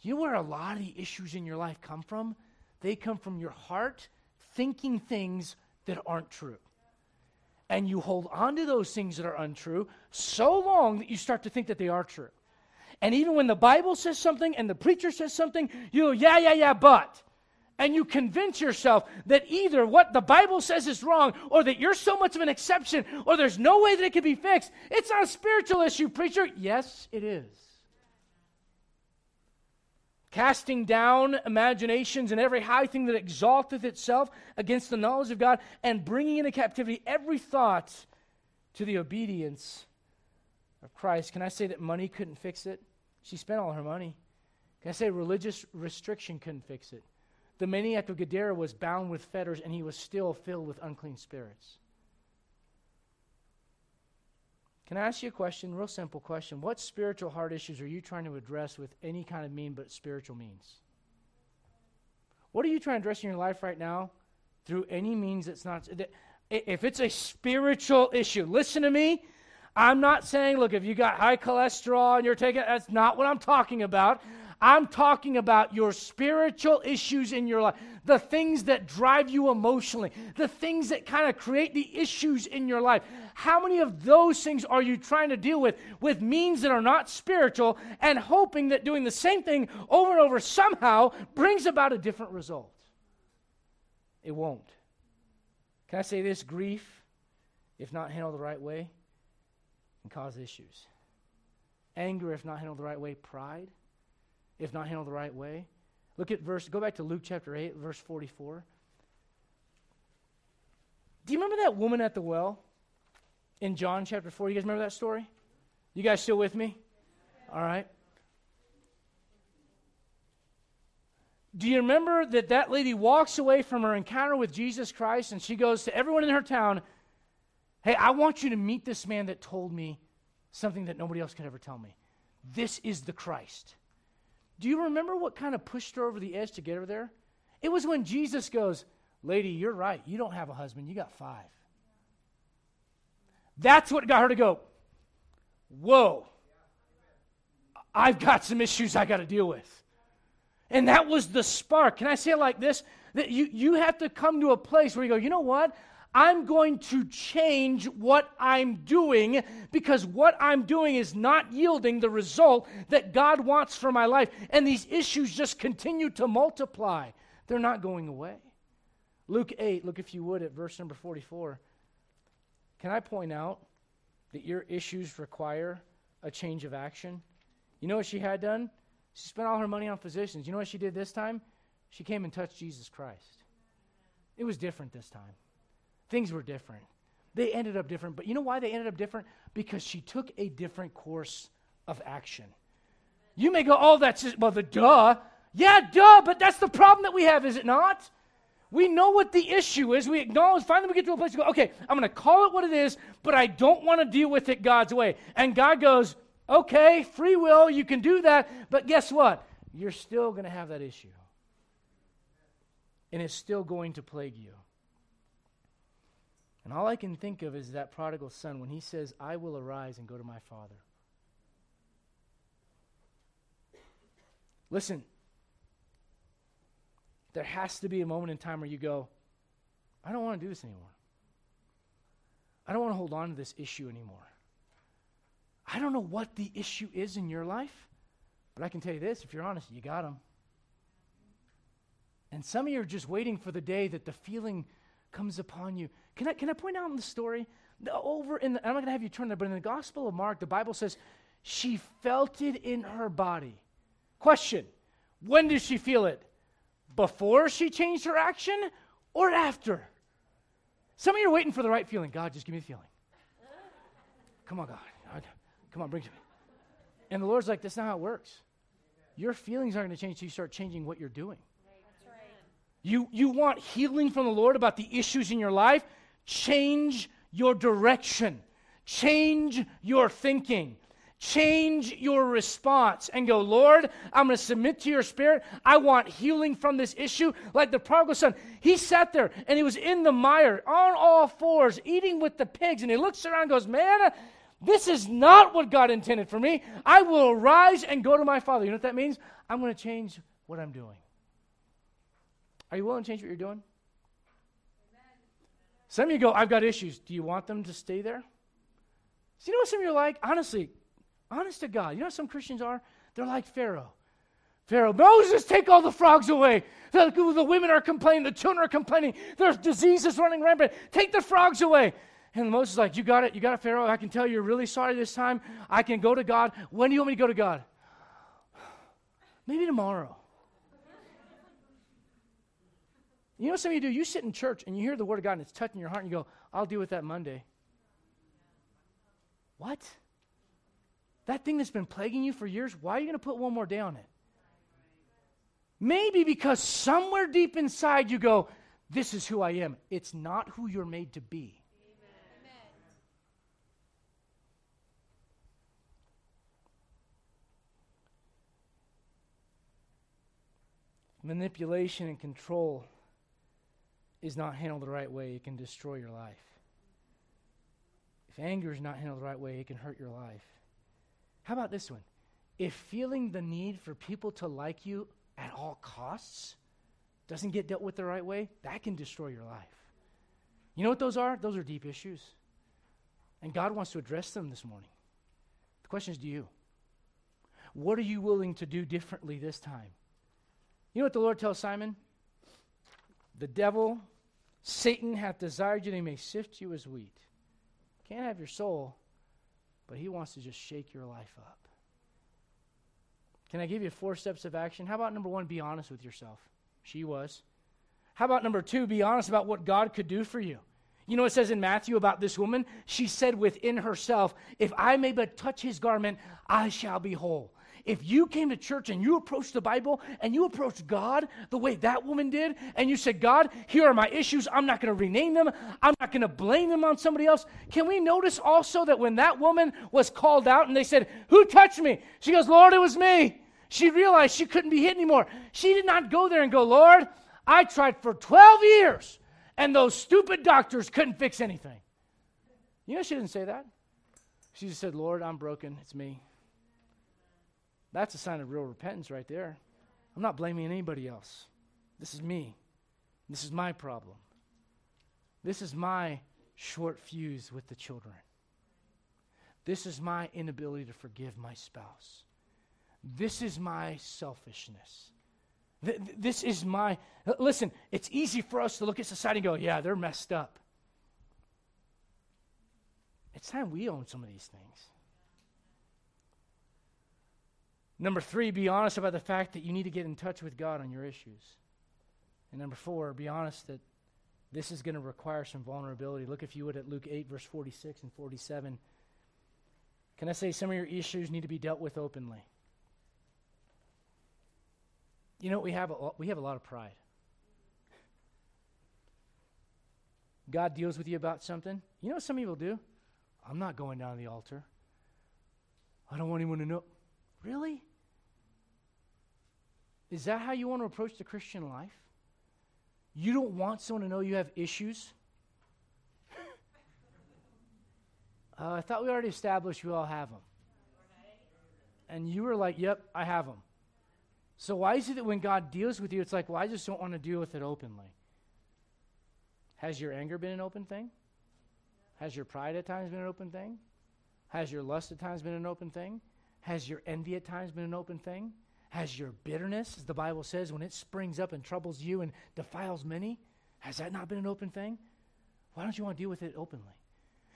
You know where a lot of the issues in your life come from? They come from your heart thinking things that aren't true. And you hold on to those things that are untrue so long that you start to think that they are true. And even when the Bible says something and the preacher says something, you go, yeah, yeah, yeah, but. And you convince yourself that either what the Bible says is wrong, or that you're so much of an exception, or there's no way that it can be fixed. It's not a spiritual issue, preacher. Yes, it is casting down imaginations and every high thing that exalteth itself against the knowledge of God, and bringing into captivity every thought to the obedience of Christ. Can I say that money couldn't fix it? She spent all her money. Can I say religious restriction couldn't fix it? The maniac of Gadara was bound with fetters, and he was still filled with unclean spirits. Can I ask you a question? Real simple question. What spiritual heart issues are you trying to address with any kind of mean but spiritual means? What are you trying to address in your life right now through any means that's not. If it's a spiritual issue, listen to me. I'm not saying, look, if you got high cholesterol and you're taking, that's not what I'm talking about. I'm talking about your spiritual issues in your life, the things that drive you emotionally, the things that kind of create the issues in your life. How many of those things are you trying to deal with with means that are not spiritual and hoping that doing the same thing over and over somehow brings about a different result? It won't. Can I say this? Grief, if not handled the right way, can cause issues. Anger, if not handled the right way, pride if not handled the right way. Look at verse, go back to Luke chapter 8, verse 44. Do you remember that woman at the well in John chapter 4? You guys remember that story? You guys still with me? All right. Do you remember that that lady walks away from her encounter with Jesus Christ and she goes to everyone in her town, Hey, I want you to meet this man that told me something that nobody else could ever tell me. This is the Christ. Do you remember what kind of pushed her over the edge to get her there? It was when Jesus goes, Lady, you're right. You don't have a husband, you got five. That's what got her to go, Whoa, I've got some issues I got to deal with. And that was the spark. Can I say it like this? That you, you have to come to a place where you go, you know what? I'm going to change what I'm doing because what I'm doing is not yielding the result that God wants for my life. And these issues just continue to multiply, they're not going away. Luke 8, look if you would at verse number 44. Can I point out that your issues require a change of action? You know what she had done? She spent all her money on physicians. You know what she did this time? She came and touched Jesus Christ. It was different this time. Things were different. They ended up different. But you know why they ended up different? Because she took a different course of action. You may go, oh, that's just, well, the duh. Yeah, duh, but that's the problem that we have, is it not? We know what the issue is. We acknowledge, finally, we get to a place to go, okay, I'm going to call it what it is, but I don't want to deal with it God's way. And God goes, okay, free will, you can do that, but guess what? You're still going to have that issue. And it's still going to plague you. And all I can think of is that prodigal son when he says, I will arise and go to my father. Listen, there has to be a moment in time where you go, I don't want to do this anymore. I don't want to hold on to this issue anymore. I don't know what the issue is in your life, but I can tell you this if you're honest, you got them. And some of you are just waiting for the day that the feeling comes upon you. Can I, can I point out in the story? Over in the, I'm not going to have you turn there, but in the Gospel of Mark, the Bible says she felt it in her body. Question When did she feel it? Before she changed her action or after? Some of you are waiting for the right feeling. God, just give me the feeling. Come on, God. God come on, bring it to me. And the Lord's like, that's not how it works. Your feelings aren't going to change until you start changing what you're doing. You, you want healing from the Lord about the issues in your life? Change your direction, change your thinking. Change your response and go, Lord, I'm going to submit to your spirit. I want healing from this issue. Like the prodigal son, he sat there and he was in the mire on all fours, eating with the pigs. And he looks around and goes, Man, this is not what God intended for me. I will arise and go to my father. You know what that means? I'm going to change what I'm doing. Are you willing to change what you're doing? Some of you go, I've got issues. Do you want them to stay there? So you know what some of you are like? Honestly, honest to God, you know what some Christians are? They're like Pharaoh. Pharaoh, Moses, take all the frogs away. The, the women are complaining, the children are complaining, there's diseases running rampant. Take the frogs away. And Moses is like, You got it, you got it, Pharaoh. I can tell you're really sorry this time. I can go to God. When do you want me to go to God? [SIGHS] Maybe tomorrow. You know what some of you do? You sit in church and you hear the word of God and it's touching your heart and you go, I'll deal with that Monday. What? That thing that's been plaguing you for years, why are you going to put one more day on it? Maybe because somewhere deep inside you go, This is who I am. It's not who you're made to be. Manipulation and control is not handled the right way, it can destroy your life. If anger is not handled the right way, it can hurt your life. How about this one? If feeling the need for people to like you at all costs doesn't get dealt with the right way, that can destroy your life. You know what those are? Those are deep issues. And God wants to address them this morning. The question is do you? What are you willing to do differently this time? You know what the Lord tells Simon? The devil Satan hath desired you that he may sift you as wheat. Can't have your soul, but he wants to just shake your life up. Can I give you four steps of action? How about number one, be honest with yourself? She was. How about number two, be honest about what God could do for you? You know, it says in Matthew about this woman, she said within herself, If I may but touch his garment, I shall be whole. If you came to church and you approached the Bible and you approached God the way that woman did, and you said, God, here are my issues, I'm not going to rename them, I'm not going to blame them on somebody else. Can we notice also that when that woman was called out and they said, Who touched me? She goes, Lord, it was me. She realized she couldn't be hit anymore. She did not go there and go, Lord, I tried for 12 years and those stupid doctors couldn't fix anything. You know, she didn't say that. She just said, Lord, I'm broken. It's me. That's a sign of real repentance right there. I'm not blaming anybody else. This is me. This is my problem. This is my short fuse with the children. This is my inability to forgive my spouse. This is my selfishness. Th- this is my. Listen, it's easy for us to look at society and go, yeah, they're messed up. It's time we own some of these things. Number three, be honest about the fact that you need to get in touch with God on your issues. And number four, be honest that this is going to require some vulnerability. Look, if you would, at Luke 8, verse 46 and 47. Can I say some of your issues need to be dealt with openly? You know, we have a, we have a lot of pride. God deals with you about something. You know what some people do? I'm not going down to the altar. I don't want anyone to know. Really? Is that how you want to approach the Christian life? You don't want someone to know you have issues? [LAUGHS] uh, I thought we already established we all have them. And you were like, yep, I have them. So why is it that when God deals with you, it's like, well, I just don't want to deal with it openly? Has your anger been an open thing? Has your pride at times been an open thing? Has your lust at times been an open thing? Has your envy at times been an open thing? Has your bitterness, as the Bible says, when it springs up and troubles you and defiles many, has that not been an open thing? Why don't you want to deal with it openly?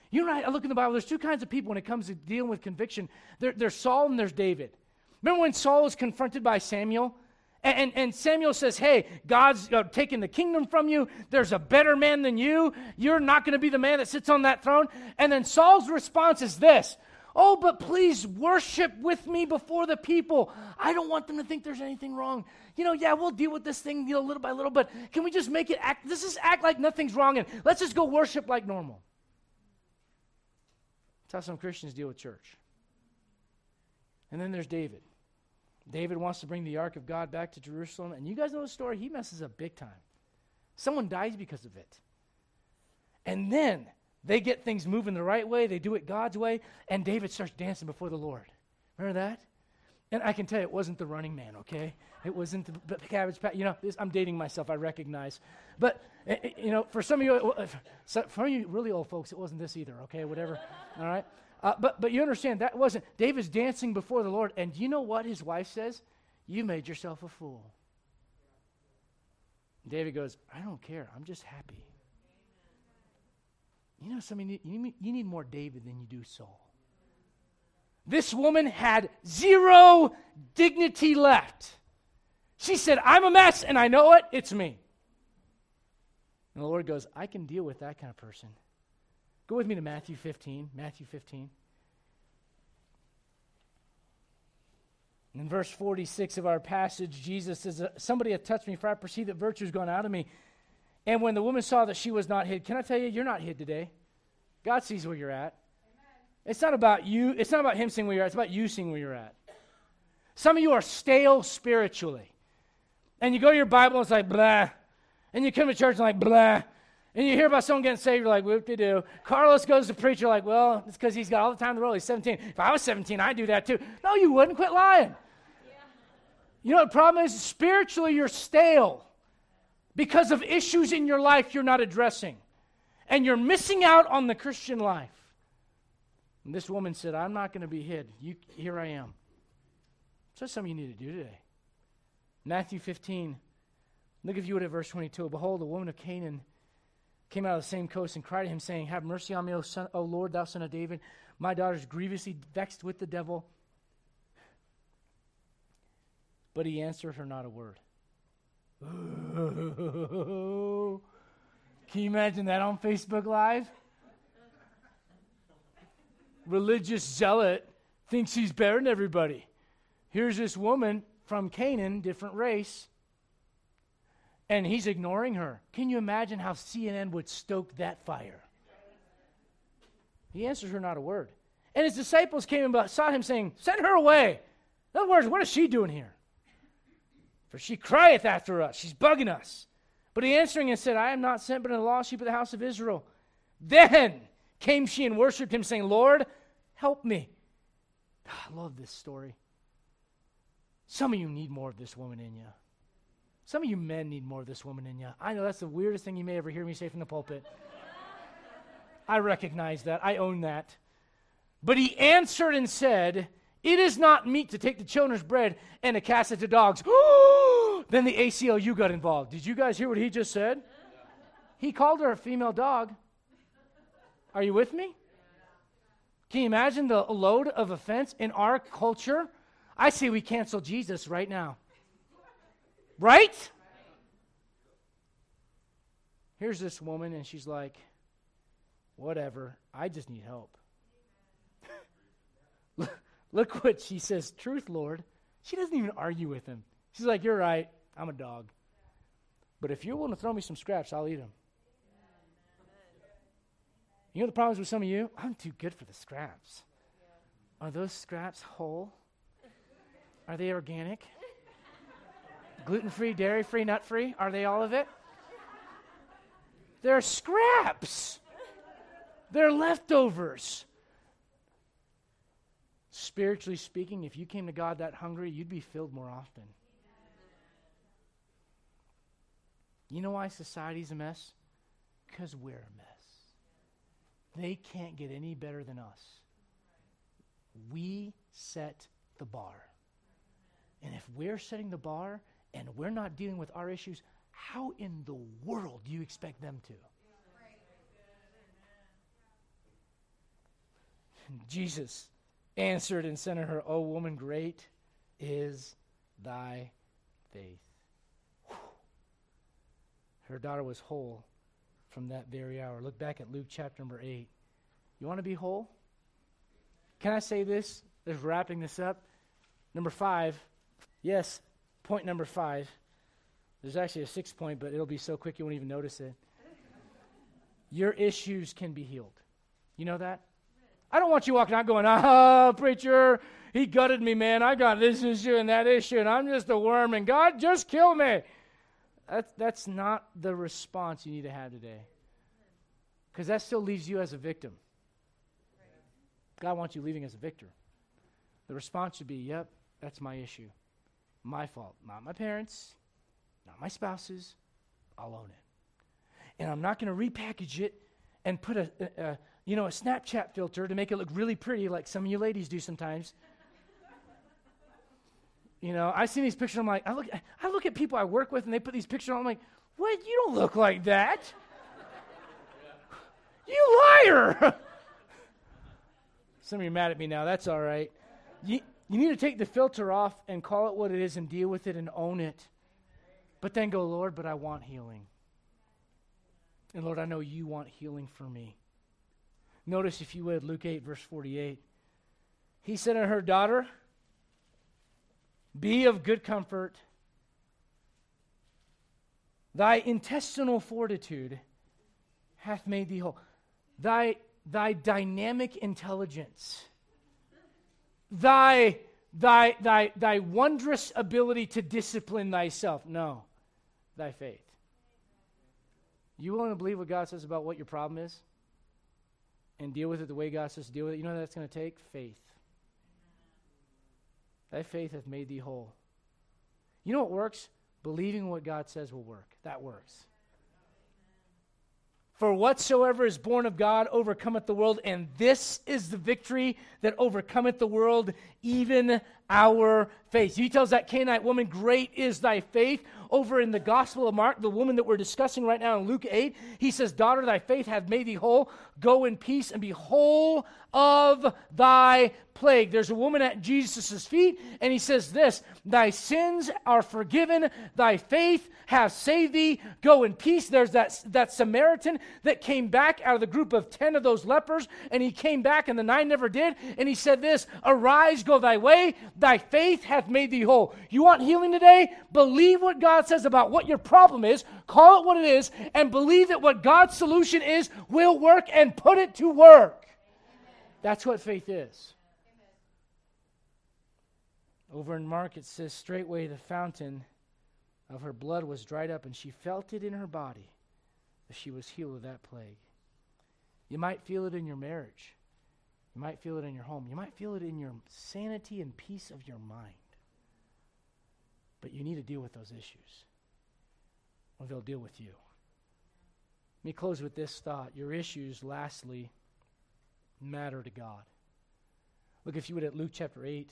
You know, I look in the Bible, there's two kinds of people when it comes to dealing with conviction. There, there's Saul and there's David. Remember when Saul was confronted by Samuel? And, and, Samuel says, Hey, God's uh, taking the kingdom from you. There's a better man than you. You're not going to be the man that sits on that throne. And then Saul's response is this Oh, but please worship with me before the people. I don't want them to think there's anything wrong. You know, yeah, we'll deal with this thing you know, little by little, but can we just make it act? Let's just act like nothing's wrong and let's just go worship like normal. That's how some Christians deal with church. And then there's David. David wants to bring the ark of God back to Jerusalem. And you guys know the story. He messes up big time. Someone dies because of it. And then they get things moving the right way. They do it God's way. And David starts dancing before the Lord. Remember that? And I can tell you, it wasn't the running man, okay? It wasn't the, the cabbage patch. You know, this, I'm dating myself, I recognize. But, uh, you know, for some of you, for you really old folks, it wasn't this either, okay? Whatever. [LAUGHS] All right? Uh, but, but you understand, that wasn't, David's dancing before the Lord, and you know what his wife says? You made yourself a fool. David goes, I don't care. I'm just happy. You know, something? you need, you need more David than you do Saul. This woman had zero dignity left. She said, I'm a mess and I know it. It's me. And the Lord goes, I can deal with that kind of person. Go with me to Matthew 15. Matthew 15. In verse 46 of our passage, Jesus says, Somebody had touched me, for I perceive that virtue has gone out of me. And when the woman saw that she was not hid, can I tell you, you're not hid today. God sees where you're at. Amen. It's not about you, it's not about Him seeing where you're at, it's about you seeing where you're at. Some of you are stale spiritually. And you go to your Bible and it's like, blah. And you come to church and like, blah. And you hear about someone getting saved, you're like, whoop de doo. Carlos goes to preach, you're like, well, it's because he's got all the time in the world. He's 17. If I was 17, I'd do that too. No, you wouldn't. Quit lying. Yeah. You know what the problem is? Spiritually, you're stale because of issues in your life you're not addressing. And you're missing out on the Christian life. And this woman said, I'm not going to be hid. You, here I am. So that's something you need to do today. Matthew 15. Look if you would at verse 22. Behold, a woman of Canaan came out of the same coast and cried to him, saying, Have mercy on me, O, son, o Lord, thou son of David. My daughter is grievously vexed with the devil. But he answered her not a word. [LAUGHS] Can you imagine that on Facebook Live? Religious zealot thinks he's better than everybody. Here's this woman from Canaan, different race and he's ignoring her. Can you imagine how CNN would stoke that fire? He answers her not a word. And his disciples came and sought him, saying, Send her away. In other words, what is she doing here? For she crieth after us. She's bugging us. But he answering and said, I am not sent but in the lost sheep of the house of Israel. Then came she and worshipped him, saying, Lord, help me. Ah, I love this story. Some of you need more of this woman in you. Some of you men need more of this woman in you. I know that's the weirdest thing you may ever hear me say from the pulpit. [LAUGHS] I recognize that. I own that. But he answered and said, It is not meet to take the children's bread and to cast it to dogs. [GASPS] then the ACLU got involved. Did you guys hear what he just said? He called her a female dog. Are you with me? Can you imagine the load of offense in our culture? I say we cancel Jesus right now. Right? Here's this woman, and she's like, whatever, I just need help. [LAUGHS] Look what she says, truth, Lord. She doesn't even argue with him. She's like, You're right, I'm a dog. But if you're willing to throw me some scraps, I'll eat them. You know the problems with some of you? I'm too good for the scraps. Are those scraps whole? Are they organic? Gluten free, dairy free, nut free? Are they all of it? They're scraps. They're leftovers. Spiritually speaking, if you came to God that hungry, you'd be filled more often. You know why society's a mess? Because we're a mess. They can't get any better than us. We set the bar. And if we're setting the bar and we're not dealing with our issues, how in the world do you expect them to? [LAUGHS] Jesus answered and said to her, O woman, great is thy faith. Her daughter was whole from that very hour. Look back at Luke chapter number 8. You want to be whole? Can I say this? Just wrapping this up. Number five. Yes, point number five. There's actually a sixth point, but it'll be so quick you won't even notice it. Your issues can be healed. You know that? I don't want you walking out going, ah, preacher, he gutted me, man. I got this issue and that issue, and I'm just a worm, and God just killed me. That's, that's not the response you need to have today. Because that still leaves you as a victim. God wants you leaving as a victor. The response should be, yep, that's my issue. My fault. Not my parents, not my spouses. I'll own it. And I'm not going to repackage it and put a, a, a, you know, a Snapchat filter to make it look really pretty like some of you ladies do sometimes. You know, I see these pictures. I'm like, I look, I look at people I work with, and they put these pictures on. I'm like, what? You don't look like that. [LAUGHS] you liar. [LAUGHS] Some of you are mad at me now. That's all right. You, you need to take the filter off and call it what it is and deal with it and own it. But then go, Lord, but I want healing. And Lord, I know you want healing for me. Notice, if you would, Luke 8, verse 48. He said to her, Daughter, be of good comfort. Thy intestinal fortitude hath made thee whole. Thy, thy dynamic intelligence, thy, thy, thy, thy wondrous ability to discipline thyself. No, thy faith. You willing to believe what God says about what your problem is? And deal with it the way God says to deal with it? You know what that's going to take? Faith. Thy faith hath made thee whole. You know what works? Believing what God says will work. That works. For whatsoever is born of God overcometh the world, and this is the victory that overcometh the world, even our faith. He tells that Canaanite woman, Great is thy faith. Over in the Gospel of Mark, the woman that we're discussing right now in Luke 8, he says, Daughter, thy faith hath made thee whole. Go in peace and be whole of thy plague. There's a woman at Jesus' feet, and he says this Thy sins are forgiven, thy faith hath saved thee. Go in peace. There's that, that Samaritan that came back out of the group of 10 of those lepers, and he came back, and the nine never did. And he said this Arise, go thy way, thy faith hath made thee whole. You want healing today? Believe what God says about what your problem is, call it what it is, and believe that what God's solution is will work and put it to work. That's what faith is. Over in Mark, it says, straightway the fountain of her blood was dried up, and she felt it in her body that she was healed of that plague. You might feel it in your marriage. You might feel it in your home. You might feel it in your sanity and peace of your mind. But you need to deal with those issues, or they'll deal with you. Let me close with this thought. Your issues, lastly, matter to God. Look, if you would, at Luke chapter 8.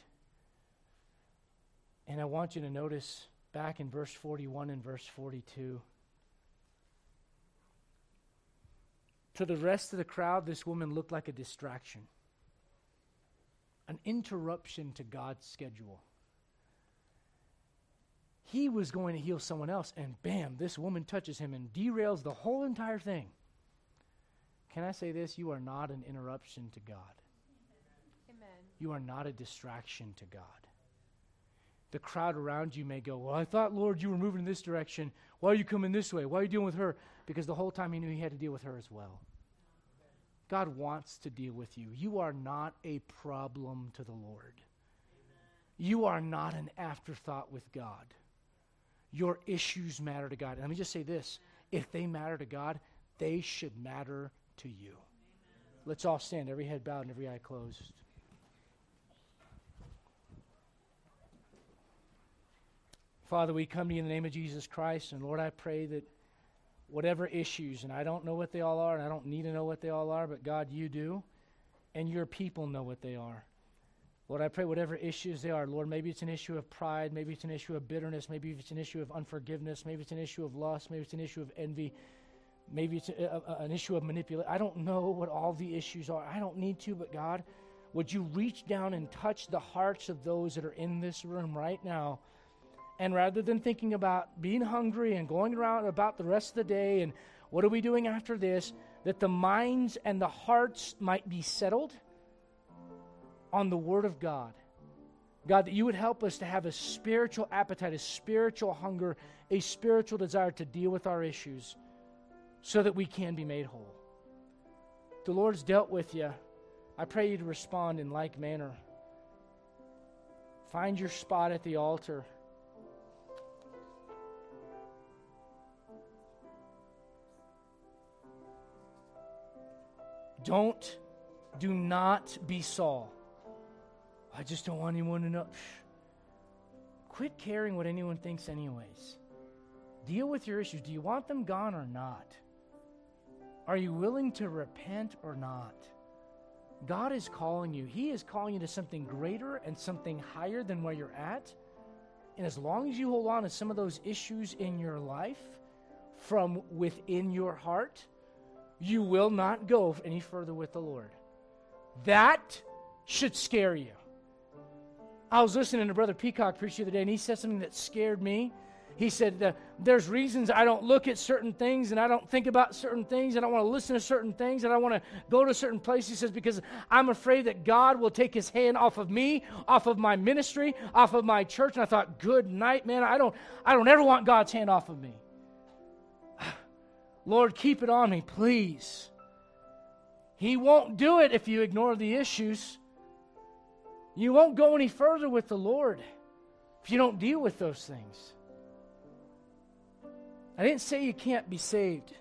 And I want you to notice back in verse 41 and verse 42. To the rest of the crowd, this woman looked like a distraction, an interruption to God's schedule. He was going to heal someone else, and bam, this woman touches him and derails the whole entire thing. Can I say this? You are not an interruption to God. Amen. You are not a distraction to God. The crowd around you may go, Well, I thought, Lord, you were moving in this direction. Why are you coming this way? Why are you dealing with her? Because the whole time he knew he had to deal with her as well. God wants to deal with you. You are not a problem to the Lord. You are not an afterthought with God. Your issues matter to God. And let me just say this if they matter to God, they should matter to you. Let's all stand, every head bowed and every eye closed. Father, we come to you in the name of Jesus Christ, and Lord, I pray that whatever issues, and I don't know what they all are, and I don't need to know what they all are, but God, you do, and your people know what they are. Lord, I pray whatever issues they are, Lord, maybe it's an issue of pride, maybe it's an issue of bitterness, maybe it's an issue of unforgiveness, maybe it's an issue of lust, maybe it's an issue of envy, maybe it's a, a, an issue of manipulation. I don't know what all the issues are. I don't need to, but God, would you reach down and touch the hearts of those that are in this room right now? And rather than thinking about being hungry and going around about the rest of the day and what are we doing after this, that the minds and the hearts might be settled on the Word of God. God, that you would help us to have a spiritual appetite, a spiritual hunger, a spiritual desire to deal with our issues so that we can be made whole. The Lord's dealt with you. I pray you to respond in like manner. Find your spot at the altar. Don't, do not be Saul. I just don't want anyone to know. [SIGHS] Quit caring what anyone thinks, anyways. Deal with your issues. Do you want them gone or not? Are you willing to repent or not? God is calling you. He is calling you to something greater and something higher than where you're at. And as long as you hold on to some of those issues in your life from within your heart, you will not go any further with the Lord. That should scare you. I was listening to Brother Peacock preach the other day, and he said something that scared me. He said, There's reasons I don't look at certain things and I don't think about certain things. And I don't want to listen to certain things and I want to go to certain places. He says, Because I'm afraid that God will take his hand off of me, off of my ministry, off of my church. And I thought, Good night, man. I don't, I don't ever want God's hand off of me. Lord, keep it on me, please. He won't do it if you ignore the issues. You won't go any further with the Lord if you don't deal with those things. I didn't say you can't be saved,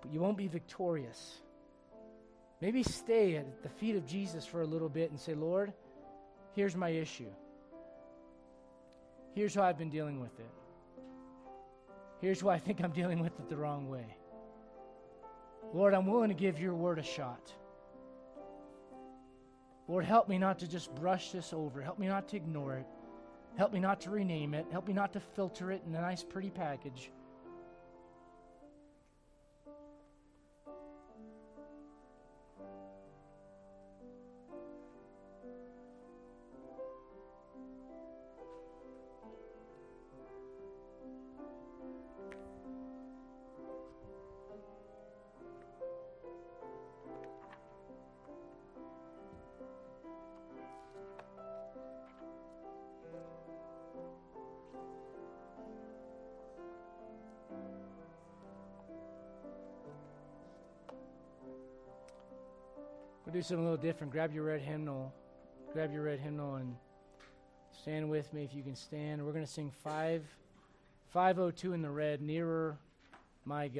but you won't be victorious. Maybe stay at the feet of Jesus for a little bit and say, Lord, here's my issue. Here's how I've been dealing with it. Here's why I think I'm dealing with it the wrong way. Lord, I'm willing to give your word a shot. Lord, help me not to just brush this over. Help me not to ignore it. Help me not to rename it. Help me not to filter it in a nice, pretty package. Do something a little different. Grab your red hymnal. Grab your red hymnal and stand with me if you can stand. We're going to sing 5 502 in the red, nearer my God.